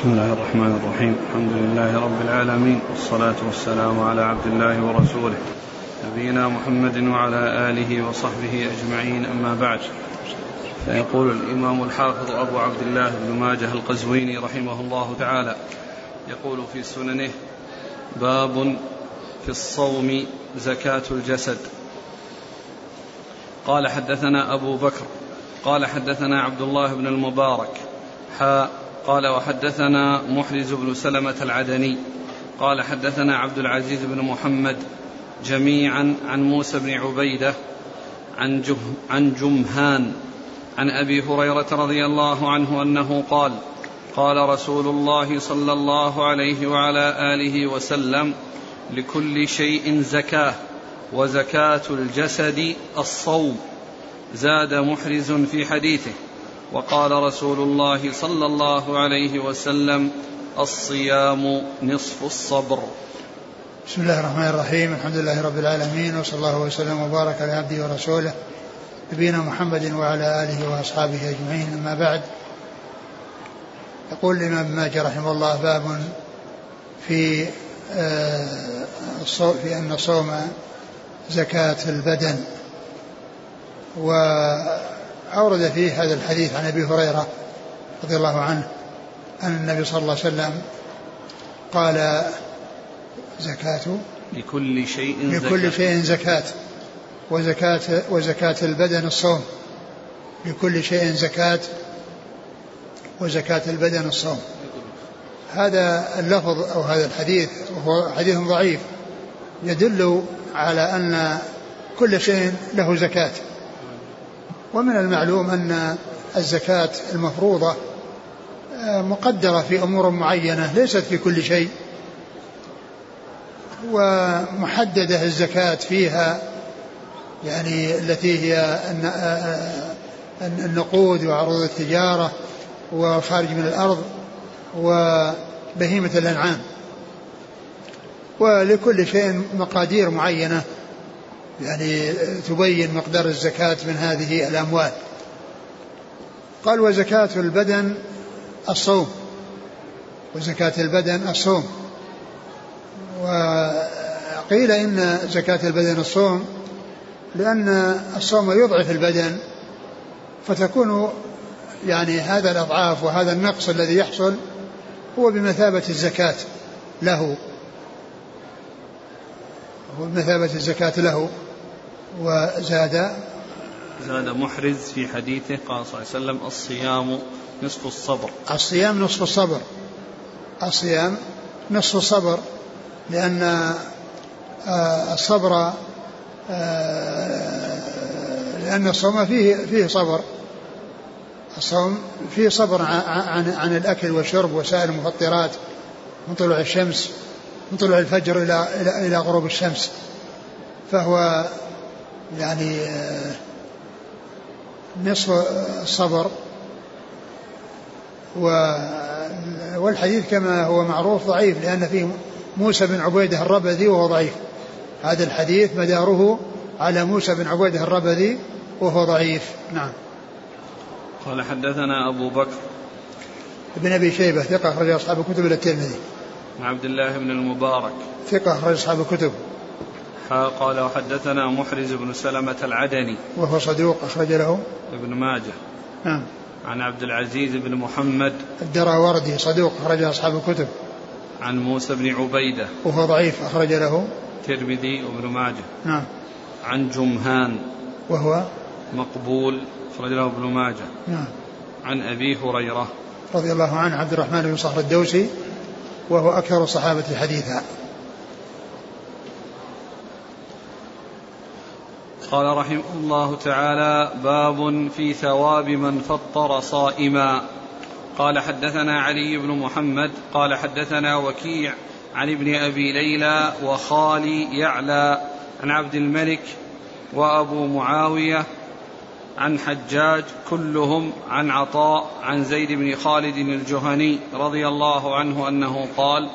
بسم الله الرحمن الرحيم. الحمد لله رب العالمين والصلاة والسلام على عبد الله ورسوله نبينا محمد وعلى آله وصحبه أجمعين. أما بعد فيقول الإمام الحافظ أبو عبد الله بن ماجه القزويني رحمه الله تعالى يقول في سننه باب في الصوم زكاة الجسد. قال حدثنا أبو بكر قال حدثنا عبد الله بن المبارك قال وحدثنا محرز بن سلمة العدني قال حدثنا عبد العزيز بن محمد جميعا عن موسى بن عبيدة عن, جه عن جمهان عن أبي هريرة رضي الله عنه أنه قال قال رسول الله صلى الله عليه وعلى آله وسلم لكل شيء زكاة وزكاة الجسد الصوم. زاد محرز في حديثه. وقال رسول الله صلى الله عليه وسلم الصيام نصف الصبر. بسم الله الرحمن الرحيم الحمد لله رب العالمين وصلى الله وسلم وبارك على عبده ورسوله نبينا محمد وعلى آله وأصحابه أجمعين. أما بعد يقول الإمام ماجه رحمه الله باب في آه، في أن صوم زكاة البدن و أورد فيه هذا الحديث عن أبي هريرة رضي الله عنه أن النبي صلى الله عليه وسلم قال زكاة. لكل شيء لكل زكاة. شيء زكاة. وزكاة وزكاة البدن الصوم. لكل شيء زكاة وزكاة البدن الصوم. هذا اللفظ أو هذا الحديث وهو حديث ضعيف يدل على أن كل شيء له زكاة. ومن المعلوم أن الزكاة المفروضة آه، مقدرة في أمور معينة ليست في كل شيء ومحددة الزكاة فيها يعني التي هي آه، آه، النقود وعروض التجارة والخارج من الأرض وبهيمة الأنعام. ولكل شيء مقادير معينة. يعني تبين مقدار الزكاة من هذه الأموال. قال وزكاة البدن الصوم. وزكاة البدن الصوم. وقيل إن زكاة البدن الصوم لأن الصوم يضعف البدن فتكون يعني هذا الأضعاف وهذا النقص الذي يحصل هو بمثابة الزكاة له. هو بمثابة الزكاة له. وزاد زاد محرز في حديثه قال صلى الله عليه وسلم الصيام نصف الصبر. الصيام نصف الصبر. الصيام نصف الصبر لأن آه، الصبر آه، لأن الصوم فيه فيه صبر. الصوم فيه صبر عن عن الأكل والشرب وسائر المفطرات من طلوع الشمس من طلوع الفجر إلى إلى إلى غروب الشمس. فهو يعني آه، نصف الصبر والحديث كما هو معروف ضعيف لأن فيه موسى بن عبيدة الربذي وهو ضعيف. هذا الحديث مداره على موسى بن عبيدة الربذي وهو ضعيف. نعم. قال حدثنا أبو بكر ابن أبي شيبة ثقة أخرج أصحاب الكتب إلى الترمذي. عن عبد الله بن المبارك. ثقة أخرج أصحاب الكتب. قال وحدثنا محرز بن سلمة العدني وهو صدوق أخرج له. ابن ماجه. نعم. عن عبد العزيز بن محمد الدراوردي صدوق أخرج أصحاب الكتب. عن موسى بن عبيدة. وهو ضعيف أخرج له. الترمذي وابن ماجه. نعم. عن جمهان. وهو؟ مقبول أخرج له ابن ماجه. نعم. عن أبي هريرة. رضي الله عنه عبد الرحمن بن صخر الدوسي وهو أكثر الصحابة حديثا. قال رحمه الله تعالى باب في ثواب من فطر صائما. قال حدثنا علي بن محمد قال حدثنا وكيع عن ابن أبي ليلى وخالي يعلى عن عبد الملك وأبو معاوية عن حجاج كلهم عن عطاء عن زيد بن خالد الجهني رضي الله عنه أنه قال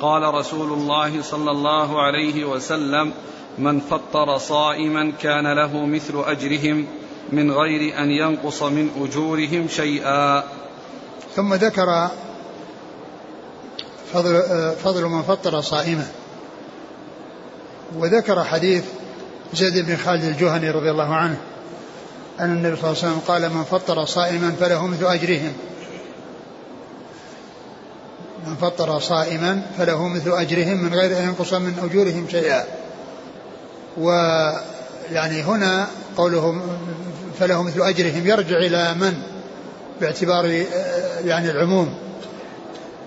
قال رسول الله صلى الله عليه وسلم من فطر صائما كان له مثل أجرهم من غير أن ينقص من أجورهم شيئا. ثم ذكر فضل, فضل من فطر صائما. وذكر حديث زيد بن خالد الجهني رضي الله عنه أن النبي صلى الله عليه وسلم قال من فطر صائما فله مثل أجرهم. من فطر صائما فله مثل أجرهم من غير أن ينقص من أجورهم شيئا. ويعني هنا قوله فله مثل أجرهم يرجع إلى من؟ باعتبار يعني العموم.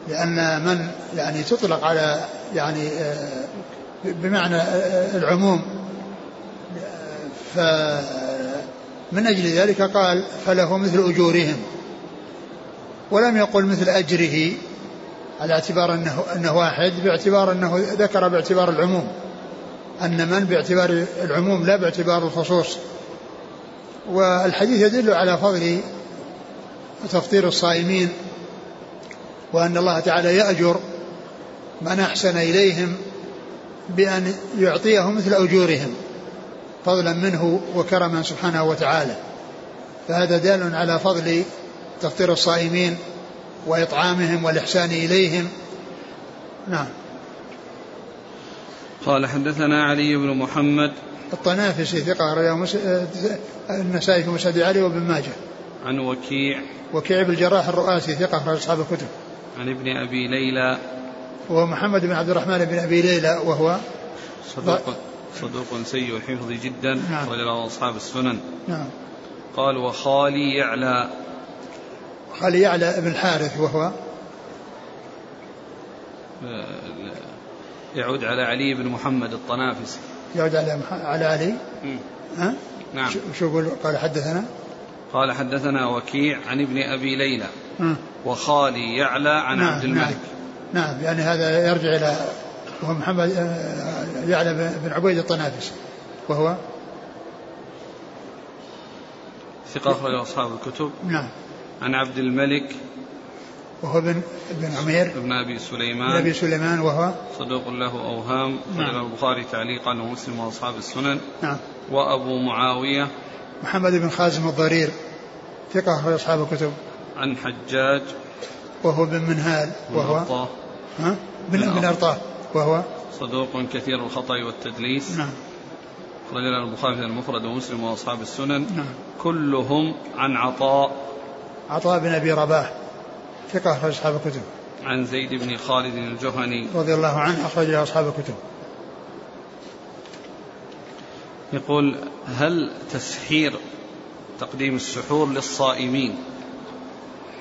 لأن من يعني تطلق على يعني بمعنى العموم. فمن أجل ذلك قال فله مثل أجورهم. ولم يقل مثل أجره على اعتبار أنه, أنه واحد باعتبار أنه ذكر باعتبار العموم. أن من باعتبار العموم لا باعتبار الخصوص. والحديث يدل على فضل تفطير الصائمين وأن الله تعالى يأجر من أحسن إليهم بأن يعطيهم مثل أجورهم فضلا منه وكرما سبحانه وتعالى. فهذا دال على فضل تفطير الصائمين وإطعامهم والإحسان إليهم. نعم. قال حدثنا علي بن محمد. الطنافسي ثقة رواه النسائي في مسند علي وابن ماجه. عن وكيع. وكيع بن الجراح الرؤاسي ثقة في أصحاب الكتب. عن ابن أبي ليلى. وهو محمد بن عبد الرحمن بن أبي ليلى وهو صدوق صدوق سيء الحفظ جدا نعم. رجل أصحاب السنن. نعم. قال وخالي يعلى. خالي يعلى بن الحارث وهو آه، يعود على علي بن محمد الطنافسي. يعود على على علي؟ ها؟ نعم. شو يقول؟ قال حدثنا؟ قال حدثنا وكيع عن ابن أبي ليلى وخالي يعلى عن نعم عبد الملك. نعم, نعم يعني هذا يرجع إلى وهو محمد آه، يعلى بن عبيد الطنافسي. وهو؟ ثقة أخرج أصحاب الكتب. نعم. عن عبد الملك وهو بن بن عمير. بن أبي سليمان. بن أبي سليمان وهو صدوق له أوهام. نعم. البخاري تعليقا ومسلم وأصحاب السنن. نعم. وأبو معاوية. محمد بن خازم الضرير. ثقة أخرج أصحاب الكتب. عن حجاج. وهو بن منهال. وهو أرطاه. ها؟ بن بن أرطاه. وهو صدوق كثير الخطأ والتدليس. نعم. رجل البخاري المفرد ومسلم وأصحاب السنن. نعم. كلهم عن عطاء. عطاء بن أبي رباح. ثقة أخرج أصحاب الكتب. عن زيد بن خالد الجهني. رضي الله عنه أخرج أصحاب الكتب. يقول هل تسحير تقديم السحور للصائمين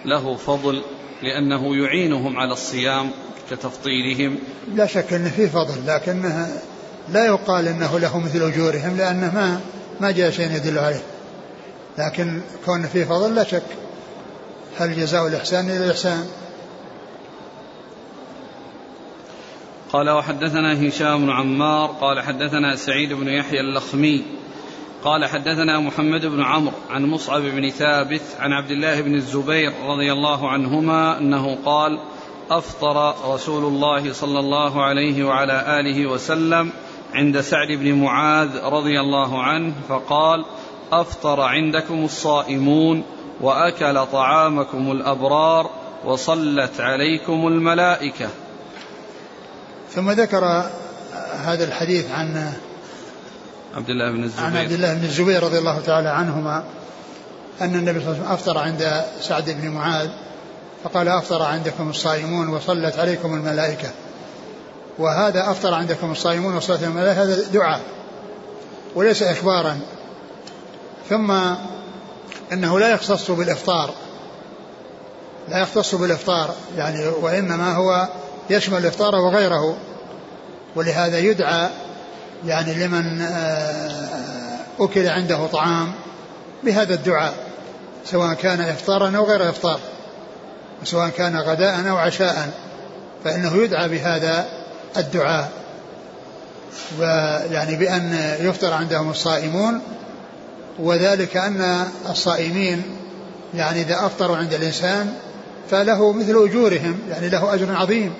له فضل لأنه يعينهم على الصيام كتفطيرهم لا شك أن فيه فضل لكنها لا يقال أنه له مثل أجورهم لأنه ما ما جاء شيء يدل عليه. لكن كون فيه فضل لا شك. هل جزاء الإحسان إلى الإحسان؟ قال وحدثنا هشام بن عمار قال حدثنا سعيد بن يحيى اللخمي قال حدثنا محمد بن عمرو عن مصعب بن ثابت عن عبد الله بن الزبير رضي الله عنهما أنه قال أفطر رسول الله صلى الله عليه وعلى آله وسلم عند سعد بن معاذ رضي الله عنه فقال أفطر عندكم الصائمون. وأكل طعامكم الأبرار وصلت عليكم الملائكة. ثم ذكر هذا الحديث عن عبد الله بن الزبير. عن عبد الله بن الزبير رضي الله تعالى عنهما أن النبي صلى الله عليه وسلم أفطر عند سعد بن معاذ فقال أفطر عندكم الصائمون وصلت عليكم الملائكة. وهذا أفطر عندكم الصائمون وصلت عليكم الملائكة هذا دعاء وليس إخبارا. ثم أنه لا يختص بالإفطار. لا يختص بالإفطار يعني وإنما هو يشمل الإفطار وغيره. ولهذا يدعى يعني لمن آه، أكل عنده طعام بهذا الدعاء سواء كان إفطارا أو غير إفطار سواء كان غداء أو عشاء فإنه يدعى بهذا الدعاء. ويعني بأن يفطر عندهم الصائمون وذلك أن الصائمين يعني إذا أفطروا عند الإنسان فله مثل أجورهم يعني له أجر عظيم.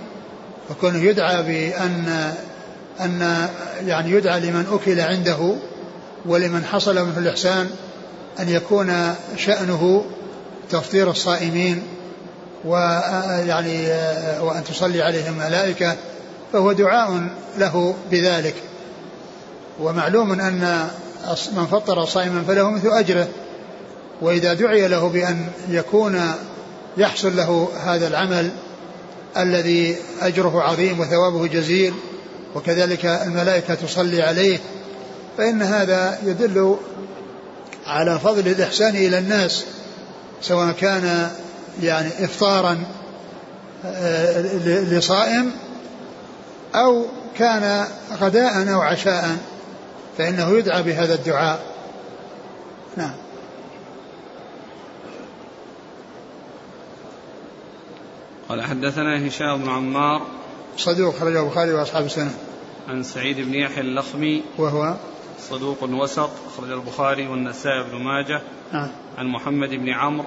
فكونه يدعى بأن أن يعني يدعى لمن أكل عنده ولمن حصل منه الإحسان أن يكون شأنه تفطير الصائمين ويعني وأن تصلي عليهم الملائكة فهو دعاء له بذلك. ومعلوم أن من فطر صائما فله مثل أجره. وإذا دعي له بأن يكون يحصل له هذا العمل الذي أجره عظيم وثوابه جزيل وكذلك الملائكة تصلي عليه فإن هذا يدل على فضل الإحسان إلى الناس سواء كان يعني إفطارا آه، لصائم أو كان غداء أو عشاء. فإنه يدعى بهذا الدعاء. نعم. قال حدثنا هشام بن عمار صدوق خرجه البخاري وأصحاب السنة. عن سعيد بن يحيى اللخمي وهو؟ صدوق وسط أخرج البخاري والنسائي بن ماجه. نعم. عن محمد بن عمرو.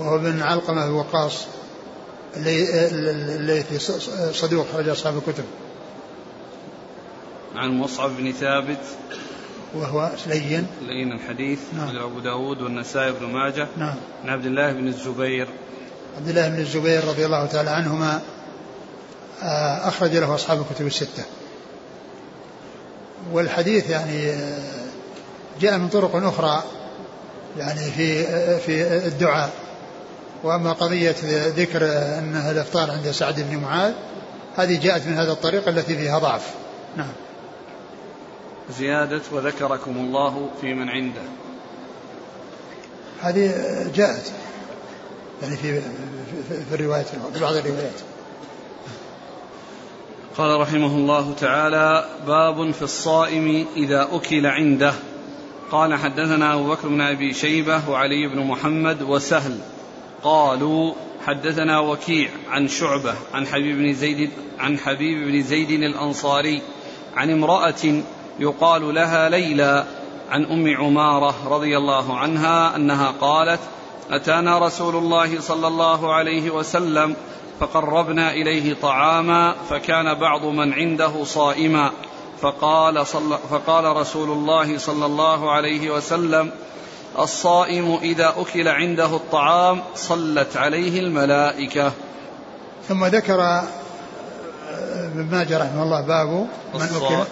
وهو بن علقمة الوقاص اللي في صدوق خرج أصحاب الكتب. عن مصعب بن ثابت. وهو لين. لين الحديث. نعم. أبو داود والنسائي بن ماجه. نعم. عن عبد الله بن الزبير. عبد الله بن الزبير رضي الله تعالى عنهما آه، أخرج له أصحاب الكتب الستة. والحديث يعني آه، جاء من طرق أخرى يعني في آه، في الدعاء. وأما قضية ذكر أنها الإفطار عند سعد بن معاذ هذه جاءت من هذا الطريق التي فيها ضعف. نعم. زيادة وذكركم الله في من عنده. هذه جاءت يعني في في الروايات في بعض الروايات. قال رحمه الله تعالى باب في الصائم إذا أكل عنده. قال حدثنا أبو بكر بن أبي شيبة وعلي بن محمد وسهل. قالوا حدثنا وكيع عن شعبة عن حبيب بن زيد عن حبيب بن زيد الأنصاري عن امرأة يقال لها ليلى عن أم عمارة رضي الله عنها أنها قالت أتانا رسول الله صلى الله عليه وسلم فقربنا إليه طعاما فكان بعض من عنده صائما. فقال, صل فقال رسول الله صلى الله عليه وسلم الصائم إذا أكل عنده الطعام صلت عليه الملائكة. ثم ذكر آه، ابن ماجه رحمه الله باب من أكل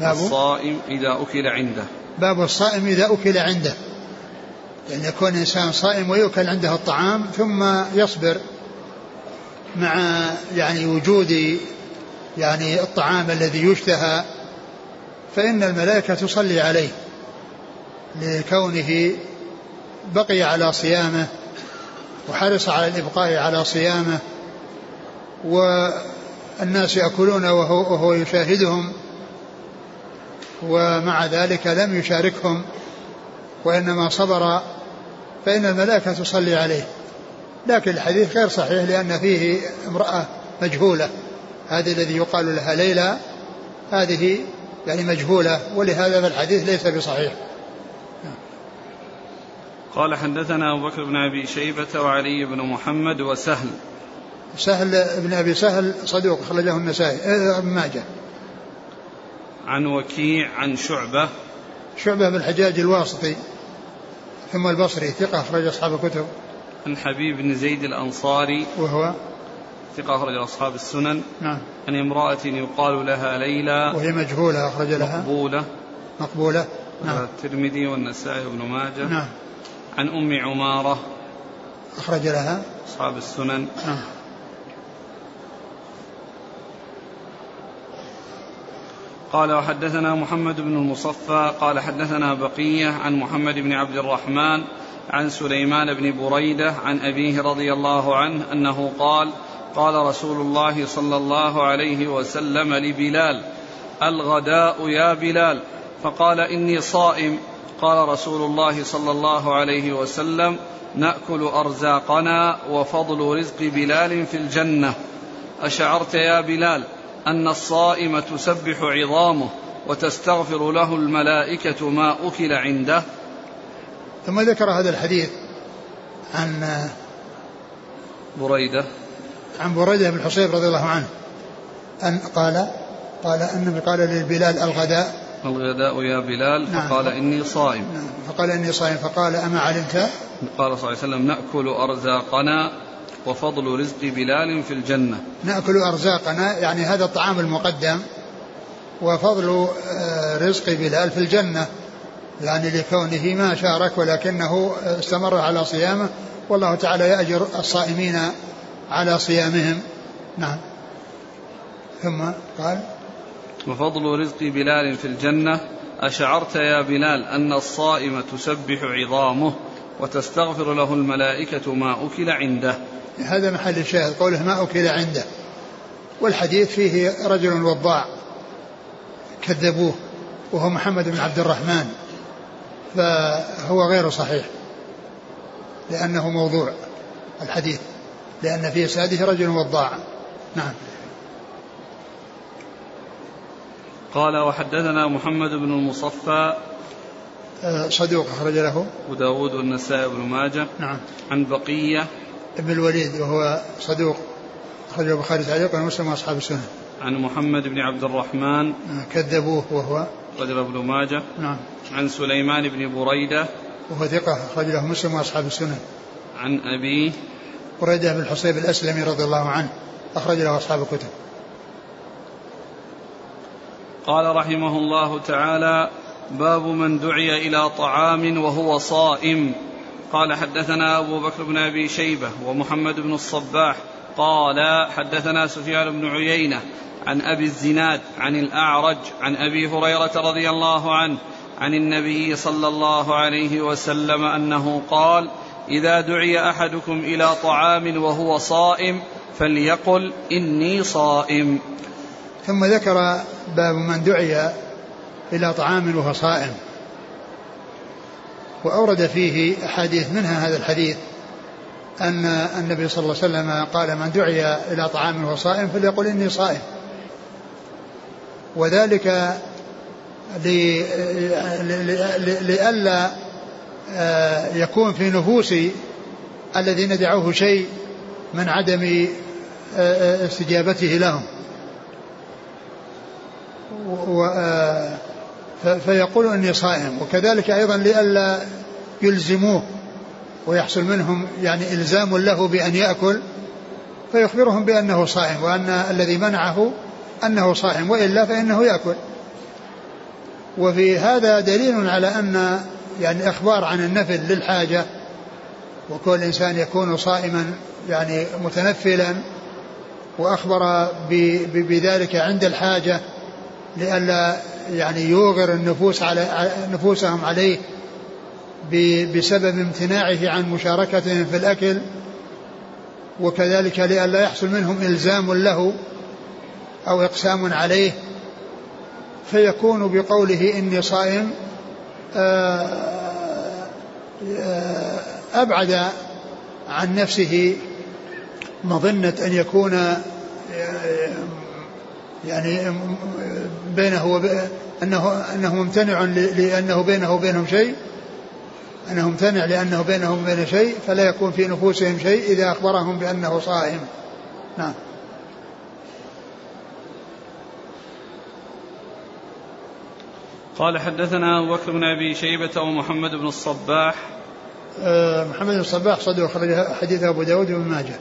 باب؟ الصائم إذا أكل عنده. باب الصائم إذا أكل عنده. يعني يكون إنسان صائم ويؤكل عنده الطعام ثم يصبر مع يعني وجود يعني الطعام الذي يشتهى فإن الملائكة تصلي عليه لكونه بقي على صيامه وحرص على الإبقاء على صيامه والناس يأكلون وهو, وهو يشاهدهم. ومع ذلك لم يشاركهم وإنما صبر فإن الملائكة تصلي عليه. لكن الحديث غير صحيح لأن فيه امرأة مجهولة. هذه الذي يقال لها ليلى هذه يعني مجهولة ولهذا الحديث ليس بصحيح. قال حدثنا أبو بكر بن أبي شيبة وعلي بن محمد وسهل. سهل بن أبي سهل صدوق خرجه النسائي ابن ماجه. عن وكيع عن شعبة. شعبة بن الحجاج الواسطي ثم البصري ثقة أخرج أصحاب الكتب. عن حبيب بن زيد الأنصاري. وهو؟ ثقة أخرج أصحاب السنن. نعم. عن امرأة يقال لها ليلى. وهي مجهولة أخرج لها. مقبولة. مقبولة. نعم. الترمذي والنسائي وابن ماجه. نعم. عن أم عمارة. أخرج لها. أصحاب السنن. نعم. قال وحدثنا محمد بن المصفى قال حدثنا بقية عن محمد بن عبد الرحمن عن سليمان بن بريدة عن أبيه رضي الله عنه أنه قال قال رسول الله صلى الله عليه وسلم لبلال الغداء يا بلال. فقال إني صائم. قال رسول الله صلى الله عليه وسلم نأكل أرزاقنا وفضل رزق بلال في الجنة. أشعرت يا بلال؟ أن الصائم تسبح عظامه وتستغفر له الملائكة ما أكل عنده. ثم ذكر هذا الحديث عن بريدة. عن بريدة بن حصيب رضي الله عنه. أن قال قال ان قال للبلال الغداء. الغداء يا بلال نعم. فقال إني صائم. نعم. فقال إني صائم فقال أما علمت؟ قال صلى الله عليه وسلم نأكل أرزاقنا. وفضل رزق بلال في الجنة. نأكل أرزاقنا يعني هذا الطعام المقدم. وفضل آه، رزق بلال في الجنة. يعني لكونه ما شارك ولكنه استمر على صيامه. والله تعالى يأجر الصائمين على صيامهم. نعم. ثم قال وفضل رزق بلال في الجنة. أشعرت يا بلال أن الصائم تسبح عظامه وتستغفر له الملائكة ما أكل عنده. هذا محل الشاهد قوله ما أكل عنده. والحديث فيه رجل وضاع كذبوه وهو محمد بن عبد الرحمن فهو غير صحيح لأنه موضوع الحديث لأن في إسناده رجل وضاع. نعم. قال وحدثنا محمد بن المصفى. آه، صدوق أخرج له. أبو داود والنسائي بن ماجه. نعم. عن بقية. ابن الوليد وهو صدوق أخرجه البخاري تعليقا ومسلم وأصحاب السنة. عن محمد بن عبد الرحمن. آه، كذبوه وهو. أخرج ابن ماجه. نعم. عن سليمان بن بريدة. وهو ثقة أخرج له مسلم وأصحاب السنة. عن أبيه بريدة بن الحصيب الأسلمي رضي الله عنه أخرج له أصحاب الكتب. قال رحمه الله تعالى باب من دعي إلى طعام وهو صائم. قال حدثنا أبو بكر بن أبي شيبة ومحمد بن الصباح قال حدثنا سفيان بن عيينة عن أبي الزناد عن الأعرج عن أبي هريرة رضي الله عنه عن النبي صلى الله عليه وسلم أنه قال إذا دعي أحدكم إلى طعام وهو صائم فليقل إني صائم. ثم ذكر باب من دعي إلى طعام وهو صائم. وأورد فيه أحاديث منها هذا الحديث أن النبي صلى الله عليه وسلم قال من دعي إلى طعام وهو صائم فليقل إني صائم. وذلك لئلا آه، يكون في نفوس الذين دعوه شيء من عدم آه، آه، استجابته لهم. فيقول إني صائم. وكذلك أيضا لئلا يلزموه ويحصل منهم يعني إلزام له بأن يأكل فيخبرهم بأنه صائم وأن الذي منعه أنه صائم وإلا فإنه يأكل. وفي هذا دليل على أن يعني إخبار عن النفل للحاجة وكل إنسان يكون صائما يعني متنفلا وأخبر بذلك عند الحاجة لئلا يعني يوغر النفوس على نفوسهم عليه بسبب امتناعه عن مشاركتهم في الأكل وكذلك لئلا يحصل منهم إلزام له أو إقسام عليه فيكون بقوله إني صائم آه، آه، أبعد عن نفسه مظنة أن يكون آه، يعني بينه وب... أنه أنه ممتنع لأنه بينه وبينهم شيء. أنه ممتنع لأنه بينهم وبين شيء فلا يكون في نفوسهم شيء إذا أخبرهم بأنه صائم. نعم. قال حدثنا أبو بكر بن أبي شيبة ومحمد بن الصباح. أه محمد بن الصباح صدوق خرج حديث أبو داود وابن ماجه.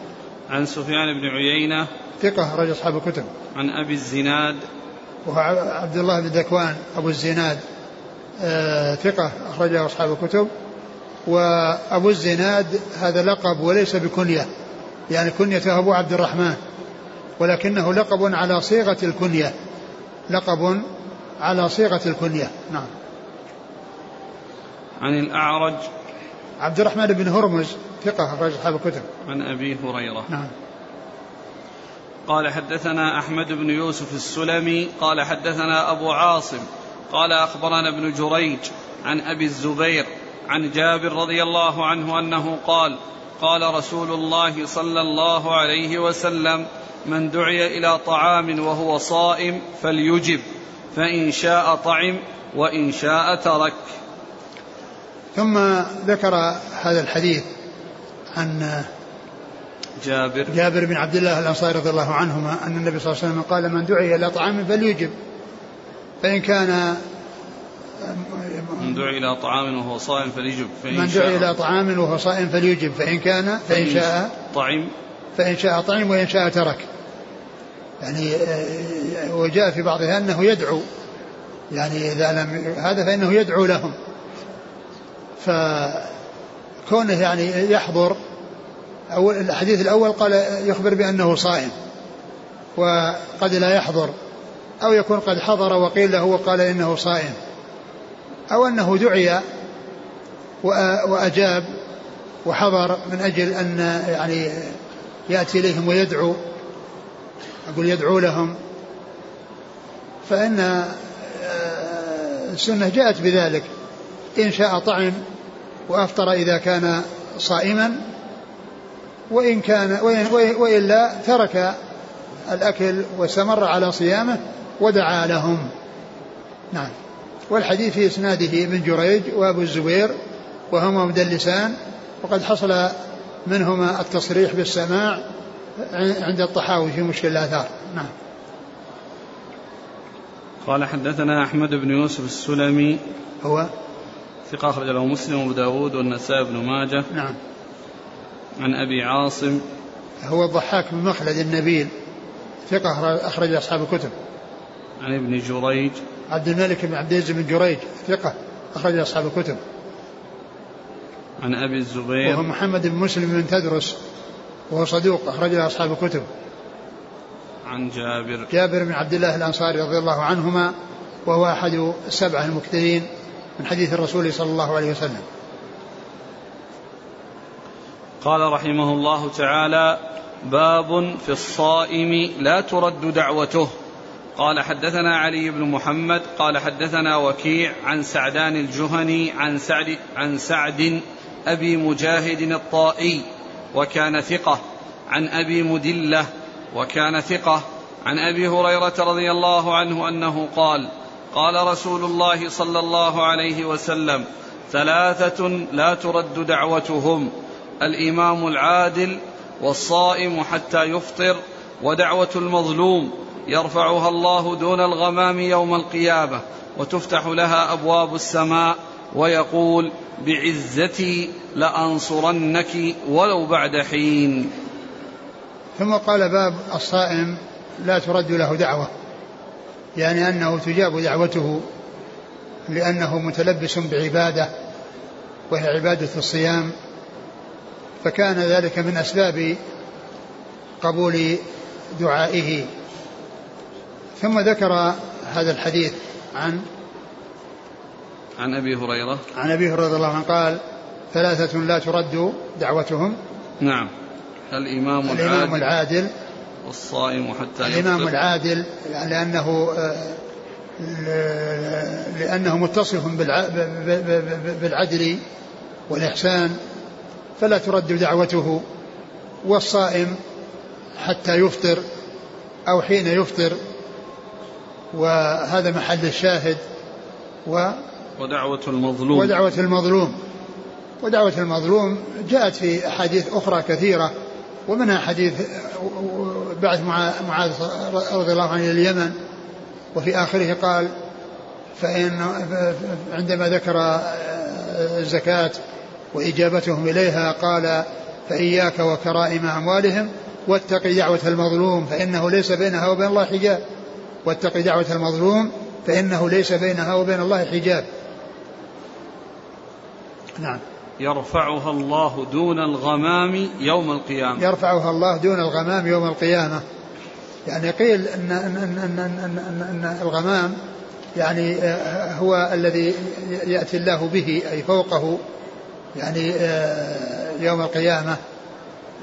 عن سفيان بن عيينة. ثقة أخرج أصحاب الكتب. عن أبي الزناد. وهو عبد الله بن ذكوان أبو الزناد آه ثقة أخرجه أصحاب الكتب. وأبو الزناد هذا لقب وليس بكنية يعني كنيته أبو عبد الرحمن ولكنه لقب على صيغة الكنية لقب على صيغة الكنية. نعم. عن الأعرج. عبد الرحمن بن هرمز ثقة أخرج أصحاب الكتب. عن أبي هريرة. نعم. قال حدثنا أحمد بن يوسف السلمي قال حدثنا أبو عاصم قال أخبرنا ابن جريج عن أبي الزبير عن جابر رضي الله عنه أنه قال قال رسول الله صلى الله عليه وسلم من دعي إلى طعام وهو صائم فليجب فإن شاء طعم وإن شاء ترك. ثم ذكر هذا الحديث عن جابر. جابر بن عبد الله الأنصاري رضي الله عنهما أن النبي صلى الله عليه وسلم قال من دعي إلى طعام فليجب. فإن كان من دعي إلى طعام وهو صائم فليجب فإن من دعي إلى طعام وهو صائم فليجب. فإن كان فإن شاء طعم. فإن شاء طعم وإن شاء ترك. يعني آه، وجاء في بعضها أنه يدعو. يعني إذا لم هذا فإنه يدعو لهم. فكونه يعني يحضر أو الحديث الأول قال يخبر بأنه صائم وقد لا يحضر أو يكون قد حضر وقيل له وقال إنه صائم أو أنه دعي وأجاب وحضر من أجل أن يعني يأتي إليهم ويدعو أقول يدعو لهم فإن آه، السنة جاءت بذلك إن شاء طعم وأفطر إذا كان صائما وإن كان وإن وإلا ترك الأكل واستمر على صيامه ودعا لهم. نعم. والحديث في إسناده ابن جريج وأبو الزبير وهما مدلسان وقد حصل منهما التصريح بالسماع عند الطحاوي في مشكل الآثار. نعم. قال حدثنا أحمد بن يوسف السلمي هو؟ ثقة أخرج له مسلم وأبو داود والنسائي بن ماجه نعم. عن أبي عاصم. هو الضحاك بن مخلد النبيل ثقة أخرج أصحاب الكتب. عن ابن جريج. عبد الملك بن عبد العزيز بن جريج ثقة أخرج أصحاب الكتب. عن أبي الزبير. وهو محمد بن مسلم بن تدرس وهو صدوق أخرج أصحاب الكتب. عن جابر. جابر بن عبد الله الأنصاري رضي الله عنهما وهو أحد السبعة المكثرين من حديث الرسول صلى الله عليه وسلم. قال رحمه الله تعالى باب في الصائم لا ترد دعوته. قال حدثنا علي بن محمد قال حدثنا وكيع عن سعدان الجهني عن سعد عن سعد أبي مجاهد الطائي وكان ثقة. عن أبي مدلة وكان ثقة. عن أبي هريرة رضي الله عنه أنه قال قال رسول الله صلى الله عليه وسلم ثلاثة لا ترد دعوتهم. الإمام العادل والصائم حتى يفطر ودعوة المظلوم يرفعها الله دون الغمام يوم القيامة وتفتح لها أبواب السماء ويقول بعزتي لأنصرنك ولو بعد حين. ثم قال باب الصائم لا ترد له دعوة يعني أنه تجاب دعوته لأنه متلبس بعبادة وهي عبادة الصيام. فكان ذلك من أسباب قبول دعائه. ثم ذكر هذا الحديث عن عن أبي هريرة. عن ابي هريره رضي الله عنه قال ثلاثة لا ترد دعوتهم. نعم. الإمام, الإمام العادل, العادل. والصائم حتى الإمام يفطر. العادل لأنه لأنه متصف بالعدل والإحسان فلا ترد دعوته والصائم حتى يفطر أو حين يفطر. وهذا محل الشاهد و ودعوة المظلوم. ودعوة المظلوم. ودعوة المظلوم جاءت في أحاديث أخرى كثيرة ومنها حديث بعث معاذ رضي الله عنه إلى اليمن وفي آخره قال فإن عندما ذكر الزكاة وإجابتهم إليها قال فإياك وكرائم أموالهم واتق دعوة المظلوم فإنه ليس بينها وبين الله حجاب. واتق دعوة المظلوم فإنه ليس بينها وبين الله حجاب. نعم. يرفعها الله دون الغمام يوم القيامة. يرفعها الله دون الغمام يوم القيامة. يعني قيل أن, أن, أن, أن, أن, أن, أن الغمام يعني آه، هو الذي يأتي الله به أي فوقه. يعني آه، يوم القيامة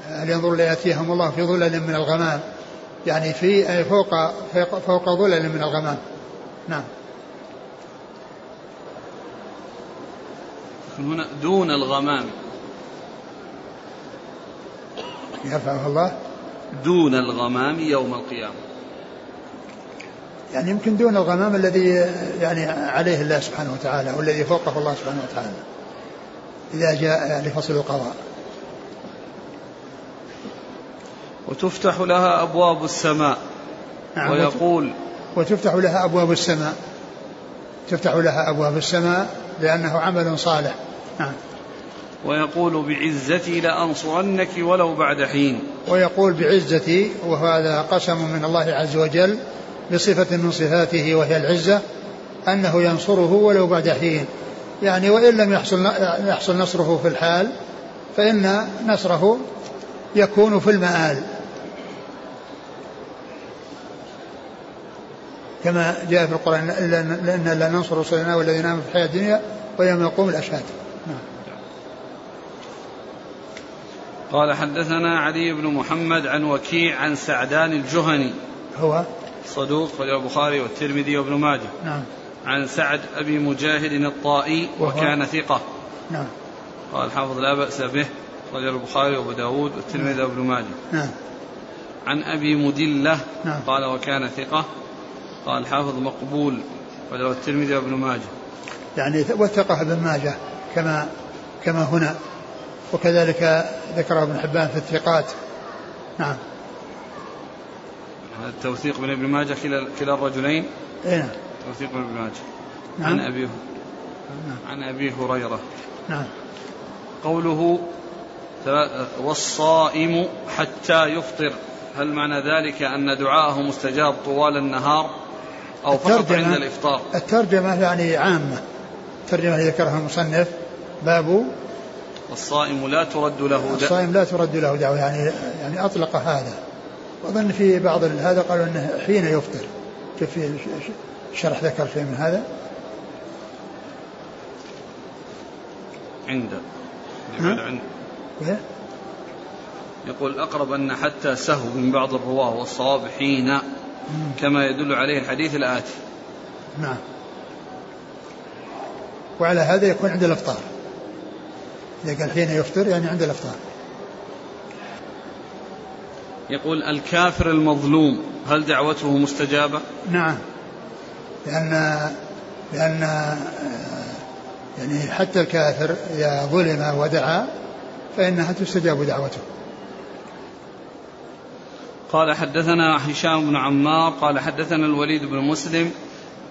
هل ينظر ليأتيهم الله في ظلل من الغمام. يعني في فوق فوق ظلل من الغمام. نعم. هنا دون الغمام. يرفعه الله؟ دون الغمام يوم القيامة. يعني يمكن دون الغمام الذي يعني عليه الله سبحانه وتعالى والذي فوقه الله سبحانه وتعالى. إذا جاء يعني فصل القضاء. وتفتح لها أبواب السماء نعم ويقول وتفتح لها أبواب السماء. تفتح لها أبواب السماء لأنه عمل صالح. نعم. ويقول بعزتي لأنصرنك ولو بعد حين. ويقول بعزتي وهذا قسم من الله عز وجل بصفة من صفاته وهي العزة أنه ينصره ولو بعد حين. يعني وإن لم يحصل يحصل نصره في الحال فإن نصره يكون في المآل. كما جاء في القرآن لأن لا ننصر رسلنا والذين آمنوا في الحياة الدنيا ويوم يقوم الأشهاد. نعم. قال حدثنا علي بن محمد عن وكيع عن سعدان الجهني. هو؟ صدوق البخاري والترمذي وابن ماجه. نعم. عن سعد أبي مجاهد الطائي وكان ثقة. نعم. قال حافظ لا بأس به رجل البخاري وأبو داود والترمذي وابن ماجه. نعم. عن أبي مدلة نعم. قال وكان ثقة. قال حافظ مقبول وله الترمذي وابن ماجه. يعني وثقة ابن ماجه كما كما هنا. وكذلك ذكره ابن حبان في الثقات. نعم. التوثيق من ابن ماجه كلا كلا الرجلين؟ اي نعم. توثيق من ابن ماجه. نعم. عن أبي نعم. عن أبي هريرة. نعم. قوله والصائم حتى يفطر. هل معنى ذلك أن دعاءه مستجاب طوال النهار أو فقط عند الإفطار؟ الترجمة يعني عامة. الترجمة اللي ذكرها المصنف باب الصائم لا ترد له دعوة الصائم لا ترد له دعوة يعني يعني أطلق هذا. وأظن في بعض هذا قالوا أنه حين يفطر. في الشرح ذكر شيء من هذا؟ عند. عند. يقول الأقرب أن حتى سهو من بعض الرواة والصواب حين كما يدل عليه الحديث الآتي. نعم. وعلى هذا يكون عند الأفطار. إذا قال حين يفطر يعني عند الأفطار. يقول الكافر المظلوم هل دعوته مستجابة؟ نعم. لأن لأن يعني حتى الكافر إذا ظلم ودعا فإنها تستجاب دعوته. قال حدثنا هشام بن عمار قال حدثنا الوليد بن مسلم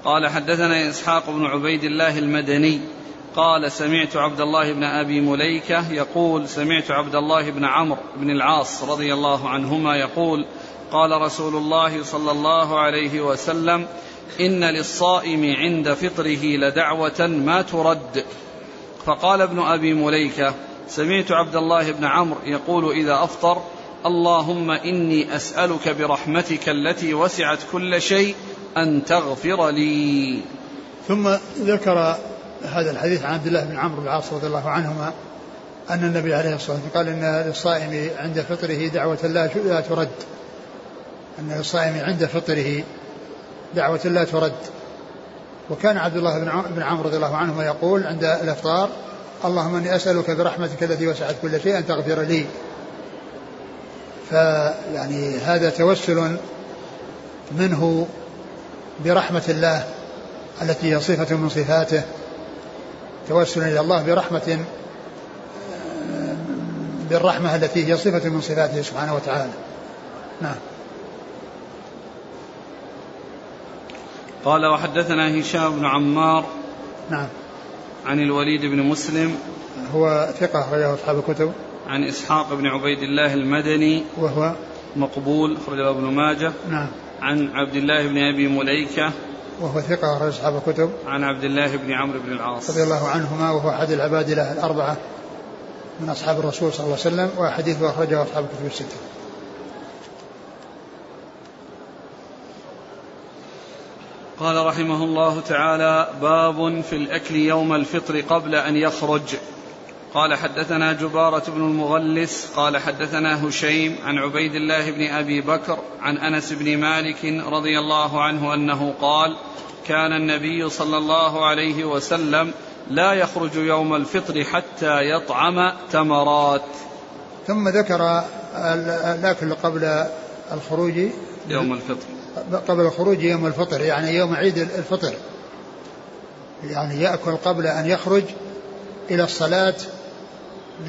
قال حدثنا إسحاق بن عبيد الله المدني قال سمعت عبد الله بن أبي مليكة يقول سمعت عبد الله بن عمرو بن العاص رضي الله عنهما يقول قال رسول الله صلى الله عليه وسلم إن للصائم عند فطره لدعوة ما ترد. فقال ابن أبي مليكة سمعت عبد الله بن عمرو يقول إذا أفطر اللهم إني أسألك برحمتك التي وسعت كل شيء أن تغفر لي. ثم ذكر هذا الحديث عن عبد الله بن عمرو بن العاص رضي الله عنهما أن النبي عليه الصلاة والسلام قال إن للصائم عند فطره دعوة لا ترد. أن للصائم عند فطره دعوة لا ترد. وكان عبد الله بن عمرو رضي الله عنهما يقول عند الأفطار اللهم إني أسألك برحمتك التي وسعت كل شيء أن تغفر لي. فيعني هذا توسل منه برحمة الله التي هي صفة من صفاته. توسلا إلى الله برحمة بالرحمة التي هي صفة من صفاته سبحانه وتعالى. نعم. قال وحدثنا هشام بن عمار نعم. عن الوليد بن مسلم هو ثقة أخرجه أصحاب الكتب. عن إسحاق بن عبيد الله المدني وهو مقبول أخرجه ابن ماجه نعم. عن عبد الله بن أبي مليكة وهو ثقة أخرج أصحاب الكتب. عن عبد الله بن عمرو بن العاص. رضي الله عنهما وهو أحد العباد له الأربعة من أصحاب الرسول صلى الله عليه وسلم وحديثه أخرجه أصحاب الكتب الستة. قال رحمه الله تعالى باب في الأكل يوم الفطر قبل أن يخرج. قال حدثنا جبارة بن المغلس قال حدثنا هشيم عن عبيد الله بن أبي بكر عن أنس بن مالك رضي الله عنه أنه قال كان النبي صلى الله عليه وسلم لا يخرج يوم الفطر حتى يطعم تمرات. ثم ذكر الأكل قبل الخروج. يوم الفطر. قبل الخروج يوم الفطر يعني يوم عيد الفطر. يعني يأكل قبل أن يخرج إلى الصلاة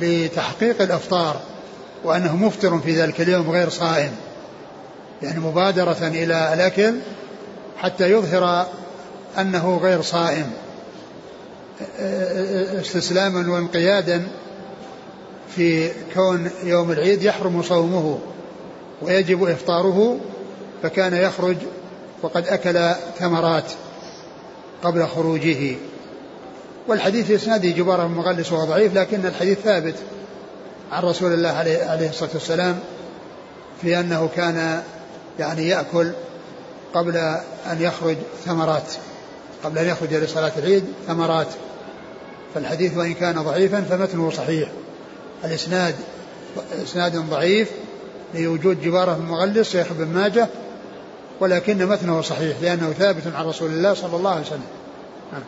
لتحقيق الأفطار وأنه مفطر في ذلك اليوم غير صائم. يعني مبادرة إلى الأكل حتى يظهر أنه غير صائم. استسلاما وانقيادا في كون يوم العيد يحرم صومه ويجب إفطاره فكان يخرج وقد أكل ثمرات قبل خروجه. والحديث إسناده جبارة بن مغلس وهو ضعيف لكن الحديث ثابت عن رسول الله عليه, الصلاة والسلام في أنه كان يعني يأكل قبل أن يخرج ثمرات قبل أن يخرج لصلاة العيد ثمرات. فالحديث وإن كان ضعيفا فمتنه صحيح. الإسناد إسناد ضعيف لوجود جبارة بن مغلس شيخ ابن ماجه ولكن متنه صحيح لأنه ثابت عن رسول الله صلى الله عليه وسلم. نعم.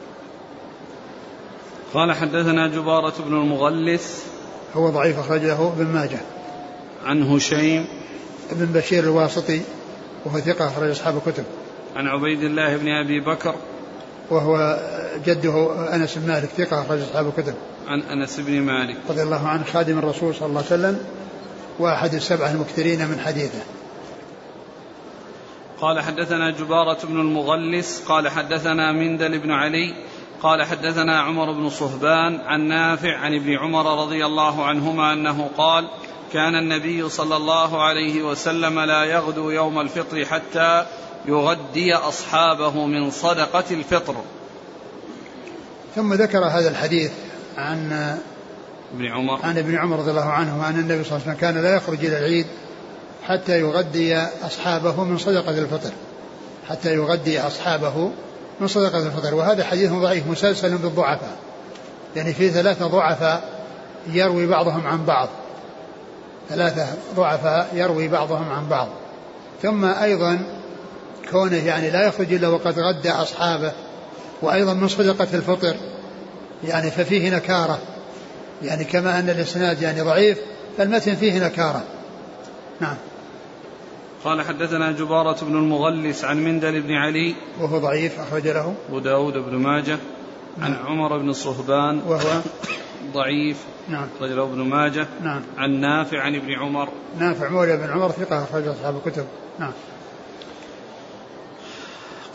قال حدثنا جبارة بن المغلس. هو ضعيف أخرجه ابن ماجه. عن هشيم. ابن بشير الواسطي وهو ثقة أخرج أصحاب الكتب. عن عبيد الله بن أبي بكر. وهو جده أنس بن مالك ثقة أخرج أصحاب الكتب. عن أنس بن مالك. رضي الله عنه خادم الرسول صلى الله عليه وسلم وأحد السبعة المكثرين من حديثه. قال حدثنا جبارة بن المغلس قال حدثنا مندل بن علي قال حدثنا عمر بن صهبان عن نافع عن ابن عمر رضي الله عنهما أنه قال كان النبي صلى الله عليه وسلم لا يغدو يوم الفطر حتى يغدي أصحابه من صدقة الفطر. ثم ذكر هذا الحديث عن ابن عمر عن ابن عمر رضي الله عنه أن النبي صلى الله عليه وسلم كان لا يخرج إلى العيد حتى يغدي أصحابه من صدقة الفطر. حتى يغدي أصحابه من صدقة الفطر. وهذا حديث ضعيف مسلسل بالضعفاء. يعني في ثلاثة ضعفاء يروي بعضهم عن بعض. ثلاثة ضعفاء يروي بعضهم عن بعض. ثم أيضا كونه يعني لا يخرج إلا وقد غدى أصحابه وأيضا من صدقة الفطر. يعني ففيه نكارة. يعني كما أن الإسناد يعني ضعيف فالمتن فيه نكارة. نعم. قال حدثنا جبارة بن المغلس عن مندل بن علي وهو ضعيف أخرج له. أبو داود بن ماجه عن نعم. عمر بن صهبان وهو ضعيف نعم. أخرج له ابن ماجه نعم. عن نافع عن ابن عمر. نافع مولى بن عمر ثقة أخرج أصحاب الكتب. نعم.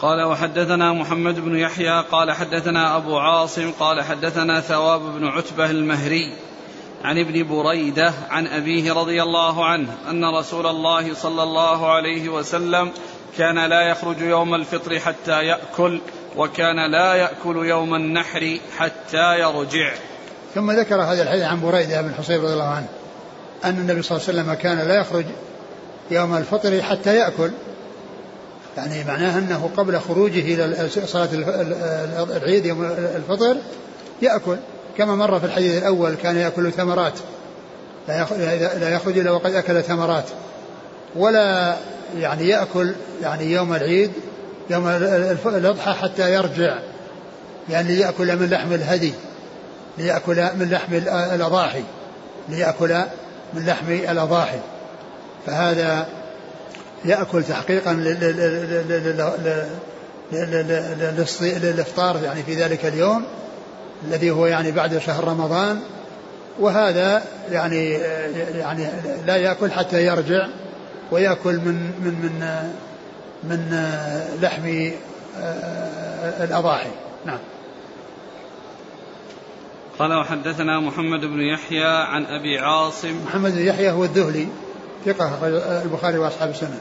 قال وحدثنا محمد بن يحيى قال حدثنا أبو عاصم قال حدثنا ثواب بن عتبة المهري. عن ابن بريدة عن أبيه رضي الله عنه أن رسول الله صلى الله عليه وسلم كان لا يخرج يوم الفطر حتى يأكل وكان لا يأكل يوم النحر حتى يرجع. ثم ذكر هذا الحديث عن بريدة بن حصيب رضي الله عنه أن النبي صلى الله عليه وسلم كان لا يخرج يوم الفطر حتى يأكل. يعني معناه أنه قبل خروجه إلى صلاة العيد يوم الفطر يأكل. كما مر في الحديث الأول كان يأكل ثمرات لا يخرج إلا وقد أكل ثمرات ولا يعني يأكل يعني يوم العيد يوم الأضحى حتى يرجع يعني ليأكل من لحم الهدي ليأكل من لحم الأضاحي ليأكل من لحم الأضاحي فهذا يأكل تحقيقا للإفطار يعني في ذلك اليوم الذي هو يعني بعد شهر رمضان وهذا يعني يعني لا يأكل حتى يرجع ويأكل من من من من لحم آه، الأضاحي. نعم. قال وحدثنا محمد بن يحيى عن أبي عاصم. محمد بن يحيى هو الذهلي ثقة البخاري وأصحاب السنة.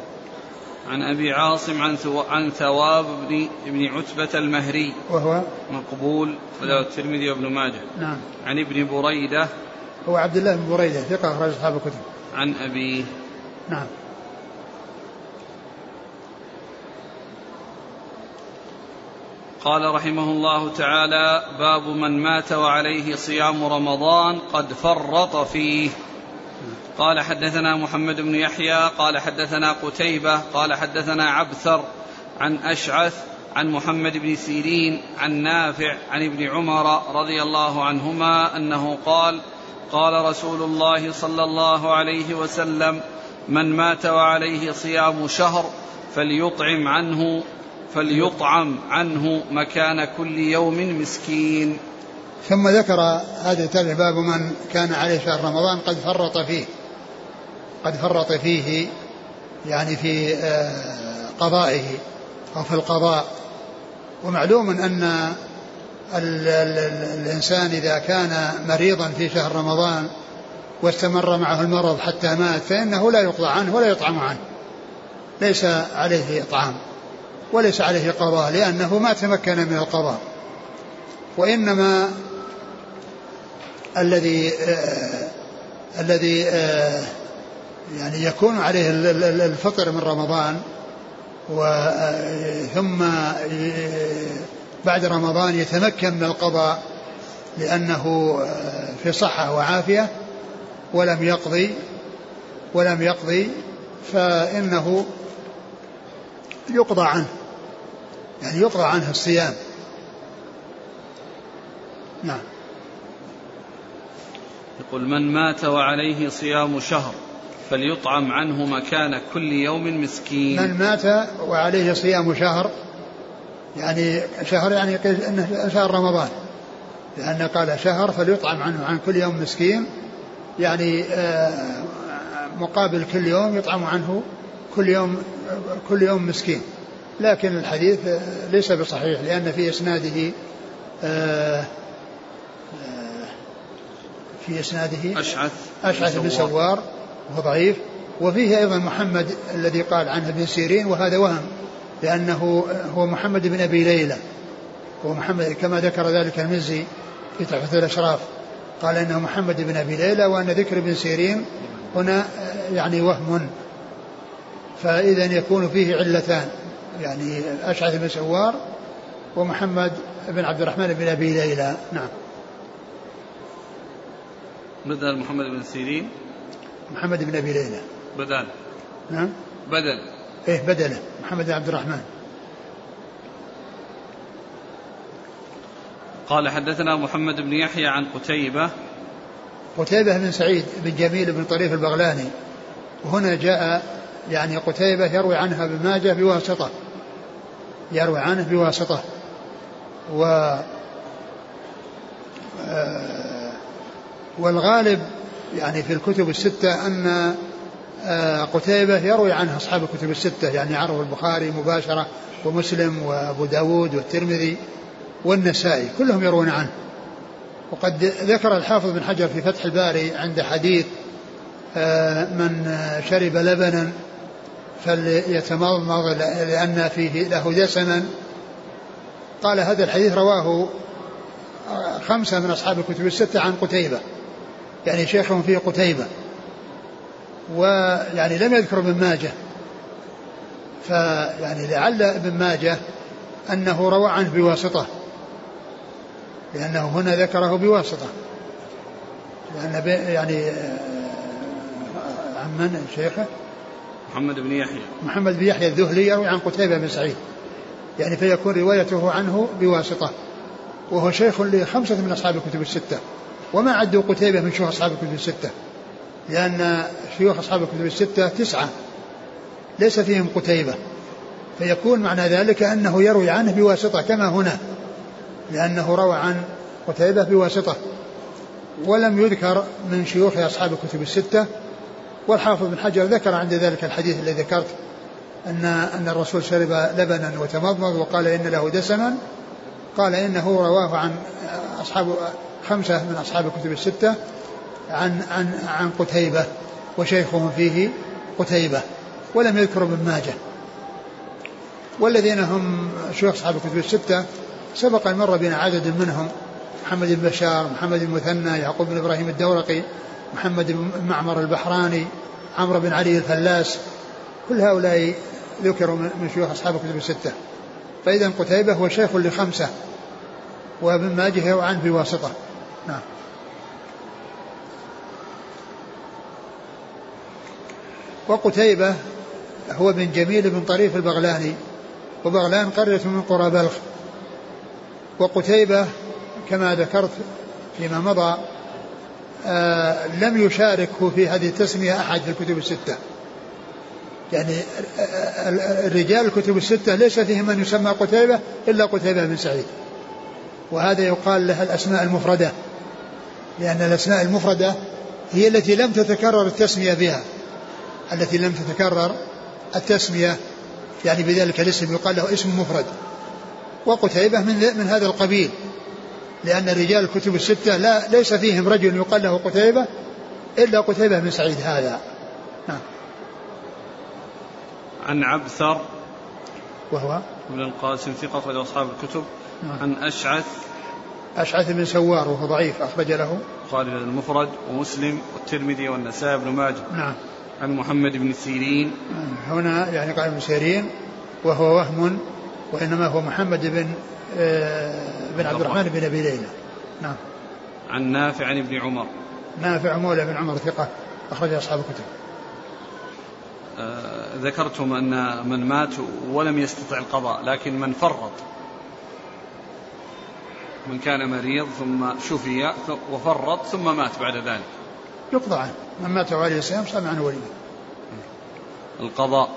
عن أبي عاصم عن عن ثواب بن ابن عتبة المهري. وهو؟ مقبول رواه الترمذي وابن ماجه. نعم. عن ابن بريدة. هو عبد الله بن بريدة ثقة أخرج أصحاب الكتب. عن أبيه نعم. قال رحمه الله تعالى باب من مات وعليه صيام رمضان قد فرط فيه. قال حدثنا محمد بن يحيى قال حدثنا قتيبة قال حدثنا عبثر عن أشعث عن محمد بن سيرين عن نافع عن ابن عمر رضي الله عنهما أنه قال قال رسول الله صلى الله عليه وسلم من مات وعليه صيام شهر فليطعم عنه فليطعم عنه مكان كل يوم مسكين. ثم ذكر هذا التابع باب من كان عليه شهر رمضان قد فرط فيه. قد فرط فيه يعني في آه، قضائه أو في القضاء. ومعلوم أن ال ال الإنسان إذا كان مريضا في شهر رمضان واستمر معه المرض حتى مات فإنه لا يقضى عنه ولا يطعم عنه. ليس عليه إطعام وليس عليه قضاء لأنه ما تمكن من القضاء. وإنما الذي آه الذي آه يعني يكون عليه الفطر من رمضان ثم بعد رمضان يتمكن من القضاء لأنه في صحة وعافية ولم يقضي ولم يقضي فإنه يقضى عنه يعني يقضى عنه الصيام. نعم. يقول من مات وعليه صيام شهر فليطعم عنه مكان كل يوم مسكين. من مات وعليه صيام شهر يعني شهر يعني إنه شهر رمضان لأن قال شهر فليطعم عنه عن كل يوم مسكين يعني آه، مقابل كل يوم يطعم عنه كل يوم كل يوم مسكين. لكن الحديث ليس بصحيح لأن في إسناده آه، آه، في إسناده. أشعث أشعث بن سوار. وهو ضعيف. وفيه أيضا محمد الذي قال عنه ابن سيرين وهذا وهم لأنه هو محمد بن أبي ليلى. هو محمد كما ذكر ذلك المزي في تحفة الأشراف. قال إنه محمد بن أبي ليلى وأن ذكر ابن سيرين هنا يعني وهم. فإذا يكون فيه علتان يعني أشعث بن سوار ومحمد بن عبد الرحمن بن أبي ليلى. نعم. بدل محمد بن سيرين. محمد بن أبي ليلى. بدل. نعم. بدل. إيه بدله محمد بن عبد الرحمن. قال حدثنا محمد بن يحيى عن قتيبة. قتيبة بن سعيد بن جميل بن طريف البغلاني. وهنا جاء يعني قتيبة يروي عنها ابن ماجه بواسطة. يروي عنه بواسطة. و آه، والغالب يعني في الكتب الستة أن آه، قتيبة يروي عنه أصحاب الكتب الستة يعني عرف البخاري مباشرة ومسلم وأبو داود والترمذي والنسائي كلهم يروون عنه. وقد ذكر الحافظ بن حجر في فتح الباري عند حديث آه، من شرب لبنا فليتمضمض لأن فيه له دسما قال هذا الحديث رواه خمسة من أصحاب الكتب الستة عن قتيبة. يعني شيخهم فيه قتيبة. ويعني لم يذكر ابن ماجه. فيعني لعل ابن ماجه أنه روى عنه بواسطة. لأنه هنا ذكره بواسطة. لأن يعني آه، عن من شيخه؟ محمد بن يحيى. محمد بن يحيى الذهلي يروي عن قتيبة بن سعيد. يعني فيكون روايته عنه بواسطة. وهو شيخ لخمسة من أصحاب الكتب الستة. وما عدوا قتيبة من شيوخ أصحاب الكتب الستة لأن شيوخ أصحاب الكتب الستة تسعة ليس فيهم قتيبة. فيكون معنى ذلك أنه يروي عنه بواسطة كما هنا لأنه روى عن قتيبة بواسطة. ولم يذكر من شيوخ أصحاب الكتب الستة والحافظ بن حجر ذكر عند ذلك الحديث الذي ذكرت أن أن الرسول شرب لبنا وتمضمض وقال إن له دسما قال إنه رواه عن أصحاب خمسة من أصحاب الكتب الستة عن عن عن قتيبة وشيخهم فيه قتيبة ولم يذكر ابن ماجه. والذين هم شيوخ أصحاب الكتب الستة سبق أن مر بنا عدد منهم محمد بن بشار محمد بن مثنى يعقوب بن إبراهيم الدورقي محمد بن معمر البحراني عمرو بن علي الفلاس كل هؤلاء ذكروا من شيوخ أصحاب الكتب الستة. فإذا قتيبة هو شيخ لخمسة وابن ماجه يروى عنه بواسطة. نعم. وقتيبة هو بن جميل بن طريف البغلاني وبغلان قرية من قرى بلخ. وقتيبة كما ذكرت فيما مضى آه لم يشاركه في هذه التسمية أحد في الكتب الستة. يعني الرجال الكتب الستة ليس فيهم من يسمى قتيبة إلا قتيبة بن سعيد. وهذا يقال لها الأسماء المفردة. لأن الأسماء المفردة هي التي لم تتكرر التسمية بها. التي لم تتكرر التسمية يعني بذلك الاسم يقال له اسم مفرد. وقتيبة من من هذا القبيل لأن رجال الكتب الستة لا ليس فيهم رجل يقال له قتيبة إلا قتيبة بن سعيد هذا. نعم. عن عبثر وهو؟ ابن القاسم ثقة أخرج أصحاب الكتب. نعم. عن أشعث أشعث بن سوار وهو ضعيف أخرج له. خالد المفرد ومسلم والترمذي والنسائي بن ماجه. نعم. عن محمد بن سيرين. نعم. هنا يعني قال ابن سيرين وهو وهم وإنما هو محمد بن آه بن عبد الرحمن بن أبي ليلى. نعم. عن نافع عن ابن عمر. نافع مولى بن عمر ثقة أخرج أصحاب الكتب. آه ذكرتم أن من مات ولم يستطع القضاء لكن من فرط. من كان مريض ثم شفي وفرط ثم مات بعد ذلك. يقضى عنه. من مات وعليه الصيام صام عنه وليه القضاء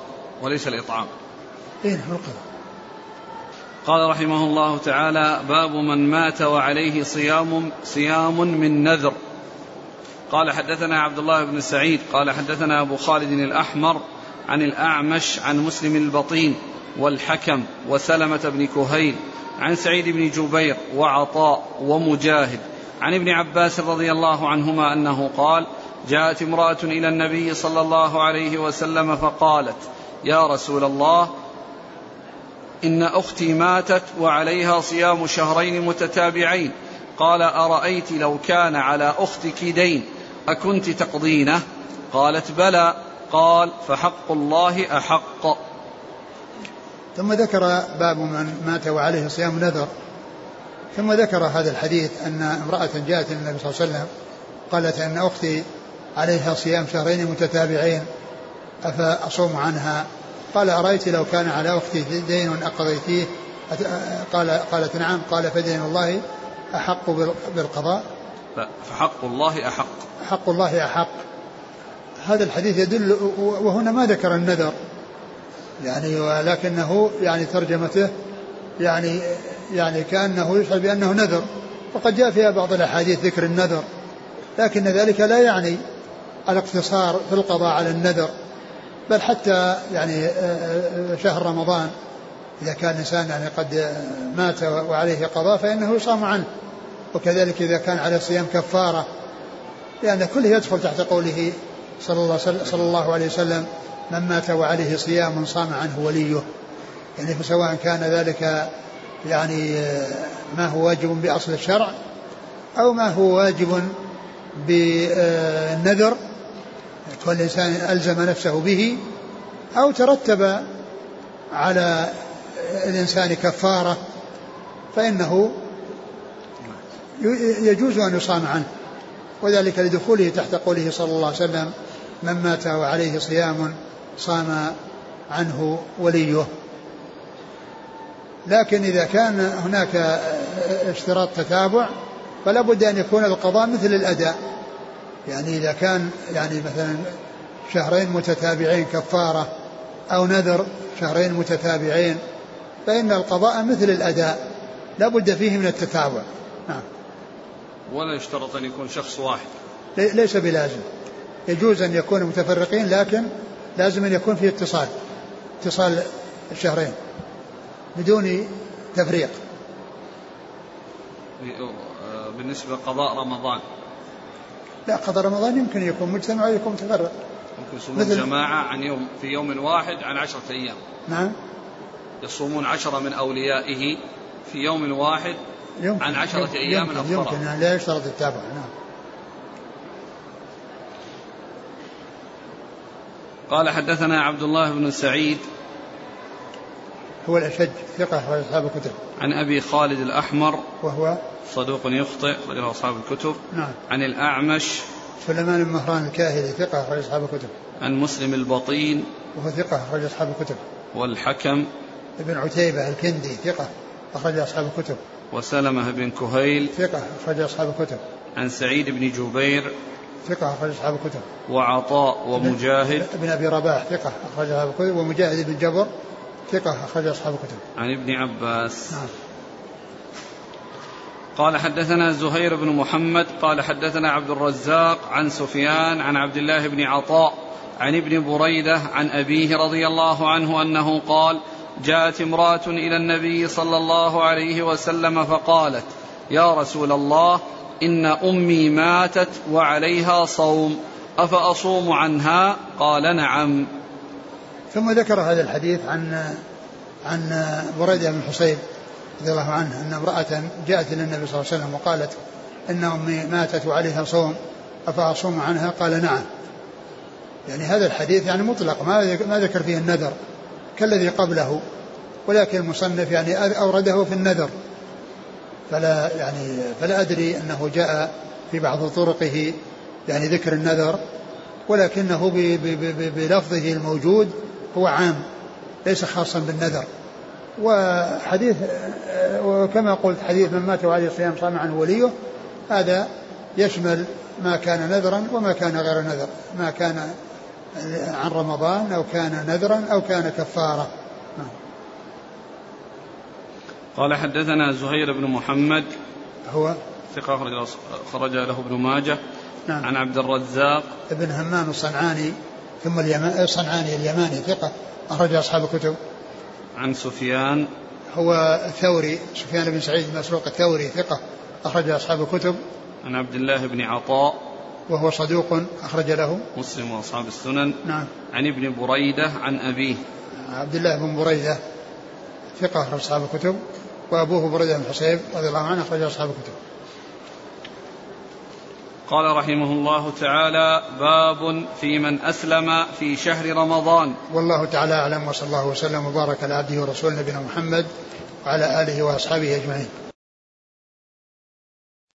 وليس الإطعام. إيه نعم القضاء. قال رحمه الله تعالى باب من مات وعليه صيام صيام من نذر. قال حدثنا عبد الله بن سعيد قال حدثنا أبو خالد الأحمر عن الأعمش عن مسلم البطين والحكم وسلمة بن كهيل عن سعيد بن جبير وعطاء ومجاهد عن ابن عباس رضي الله عنهما أنه قال جاءت امرأة إلى النبي صلى الله عليه وسلم فقالت يا رسول الله إن أختي ماتت وعليها صيام شهرين متتابعين. قال أرأيت لو كان على أختك دين أكنت تقضينه؟ قالت بلى. قال فحق الله أحق. ثم ذكر باب من مات وعليه صيام نذر ثم ذكر هذا الحديث أن امرأة جاءت النبي صلى الله عليه وسلم قالت أن أختي عليها صيام شهرين متتابعين أفأصوم عنها؟ قال أرأيت لو كان على أختي دين أقضيتيه؟ قال قالت نعم. قال فدين الله أحق بالقضاء. فحق الله أحق. حق الله أحق. هذا الحديث يدل وهنا ما ذكر النذر. يعني ولكنه يعني ترجمته يعني يعني كأنه يشعر بأنه نذر. وقد جاء فيها بعض الأحاديث ذكر النذر. لكن ذلك لا يعني الاقتصار في القضاء على النذر. بل حتى يعني شهر رمضان إذا كان الإنسان يعني قد مات وعليه قضاء فإنه يصام عنه. وكذلك إذا كان عليه صيام كفارة لأن كله يدخل تحت قوله صلى الله, صلى الله عليه وسلم من مات وعليه صيام صام عنه وليه. يعني فسواء كان ذلك يعني ما هو واجب بأصل الشرع أو ما هو واجب بالنذر كل إنسان ألزم نفسه به أو ترتب على الإنسان كفارة فإنه يجوز أن يصام عنه. وذلك لدخوله تحت قوله صلى الله عليه وسلم من مات وعليه صيام صام عنه وليه. لكن إذا كان هناك اشتراط تتابع فلا بد أن يكون القضاء مثل الأداء. يعني إذا كان يعني مثلا شهرين متتابعين كفارة أو نذر شهرين متتابعين فإن القضاء مثل الأداء. لا بد فيه من التتابع. نعم. ولا يشترط أن يكون شخص واحد. ليس بلازم. يجوز أن يكون متفرقين لكن لازم أن يكون في اتصال اتصال الشهرين بدون تفريق. بالنسبة لقضاء رمضان. لا قضاء رمضان يمكن يكون مجتمع ويكون متفرق. ممكن يصومون مثل جماعة عن يوم في يوم واحد عن عشرة أيام. نعم. يصومون عشرة من أوليائه في يوم واحد يمكن عن عشرة يمكن أيام يمكن, يمكن يعني لا يشترط التابع نعم. قال حدثنا عبد الله بن سعيد هو الأشج ثقة أخرج أصحاب الكتب. عن أبي خالد الأحمر وهو صدوق يخطئ أخرجه أصحاب الكتب. نعم. عن الأعمش سليمان بن مهران الكاهلي ثقة أخرج أصحاب الكتب. عن مسلم البطين وهو ثقة أخرج أصحاب الكتب. والحكم ابن عتيبة الكندي ثقة أخرج أصحاب الكتب. وسلمة بن كهيل ثقة أخرج أصحاب الكتب. عن سعيد بن جبير ثقة أخرج أصحاب الكتب. وعطاء ومجاهد. ابن أبي رباح ثقة أخرج أصحاب الكتب. ومجاهد بن جبر ثقة أخرج أصحاب الكتب. عن ابن عباس. نعم. قال حدثنا زهير بن محمد قال حدثنا عبد الرزاق عن سفيان عن عبد الله بن عطاء عن ابن بريدة عن أبيه رضي الله عنه أنه قال جاءت امرأة إلى النبي صلى الله عليه وسلم فقالت يا رسول الله إن أمي ماتت وعليها صوم أفأصوم عنها؟ قال نعم. ثم ذكر هذا الحديث عن عن بريدة بن حصيب رضي الله عنه أن امرأة جاءت إلى النبي صلى الله عليه وسلم وقالت إن أمي ماتت وعليها صوم أفأصوم عنها؟ قال نعم. يعني هذا الحديث يعني مطلق ما ما ذكر فيه النذر كالذي قبله ولكن المصنف يعني أورده في النذر. فلا يعني فلا أدري أنه جاء في بعض طرقه يعني ذكر النذر ولكنه بلفظه الموجود هو عام ليس خاصا بالنذر. وحديث وكما قلت حديث من مات وعليه الصيام صام عنه وليه هذا يشمل ما كان نذرا وما كان غير نذر ما كان عن رمضان أو كان نذرا أو كان كفارة. قال حدثنا زهير بن محمد. هو؟ ثقة خرج له ابن ماجه. نعم. عن عبد الرزاق. ابن همام الصنعاني ثم الصنعاني اليماني ثقة أخرج أصحاب الكتب. عن سفيان. هو الثوري سفيان بن سعيد المسروق الثوري ثقة أخرج أصحاب الكتب. عن عبد الله بن عطاء. وهو صدوق أخرج له. مسلم وأصحاب السنن. نعم. عن ابن بريدة عن أبيه. عبد الله بن بريدة ثقة أخرج أصحاب الكتب. وأبوه بريدة بن حصيب رضي الله عنه أخرج أصحاب الكتب. قال رحمه الله تعالى باب في من أسلم في شهر رمضان. والله تعالى أعلم وصلى الله وسلم وبارك على عبده ورسوله نبينا محمد وعلى آله وأصحابه أجمعين.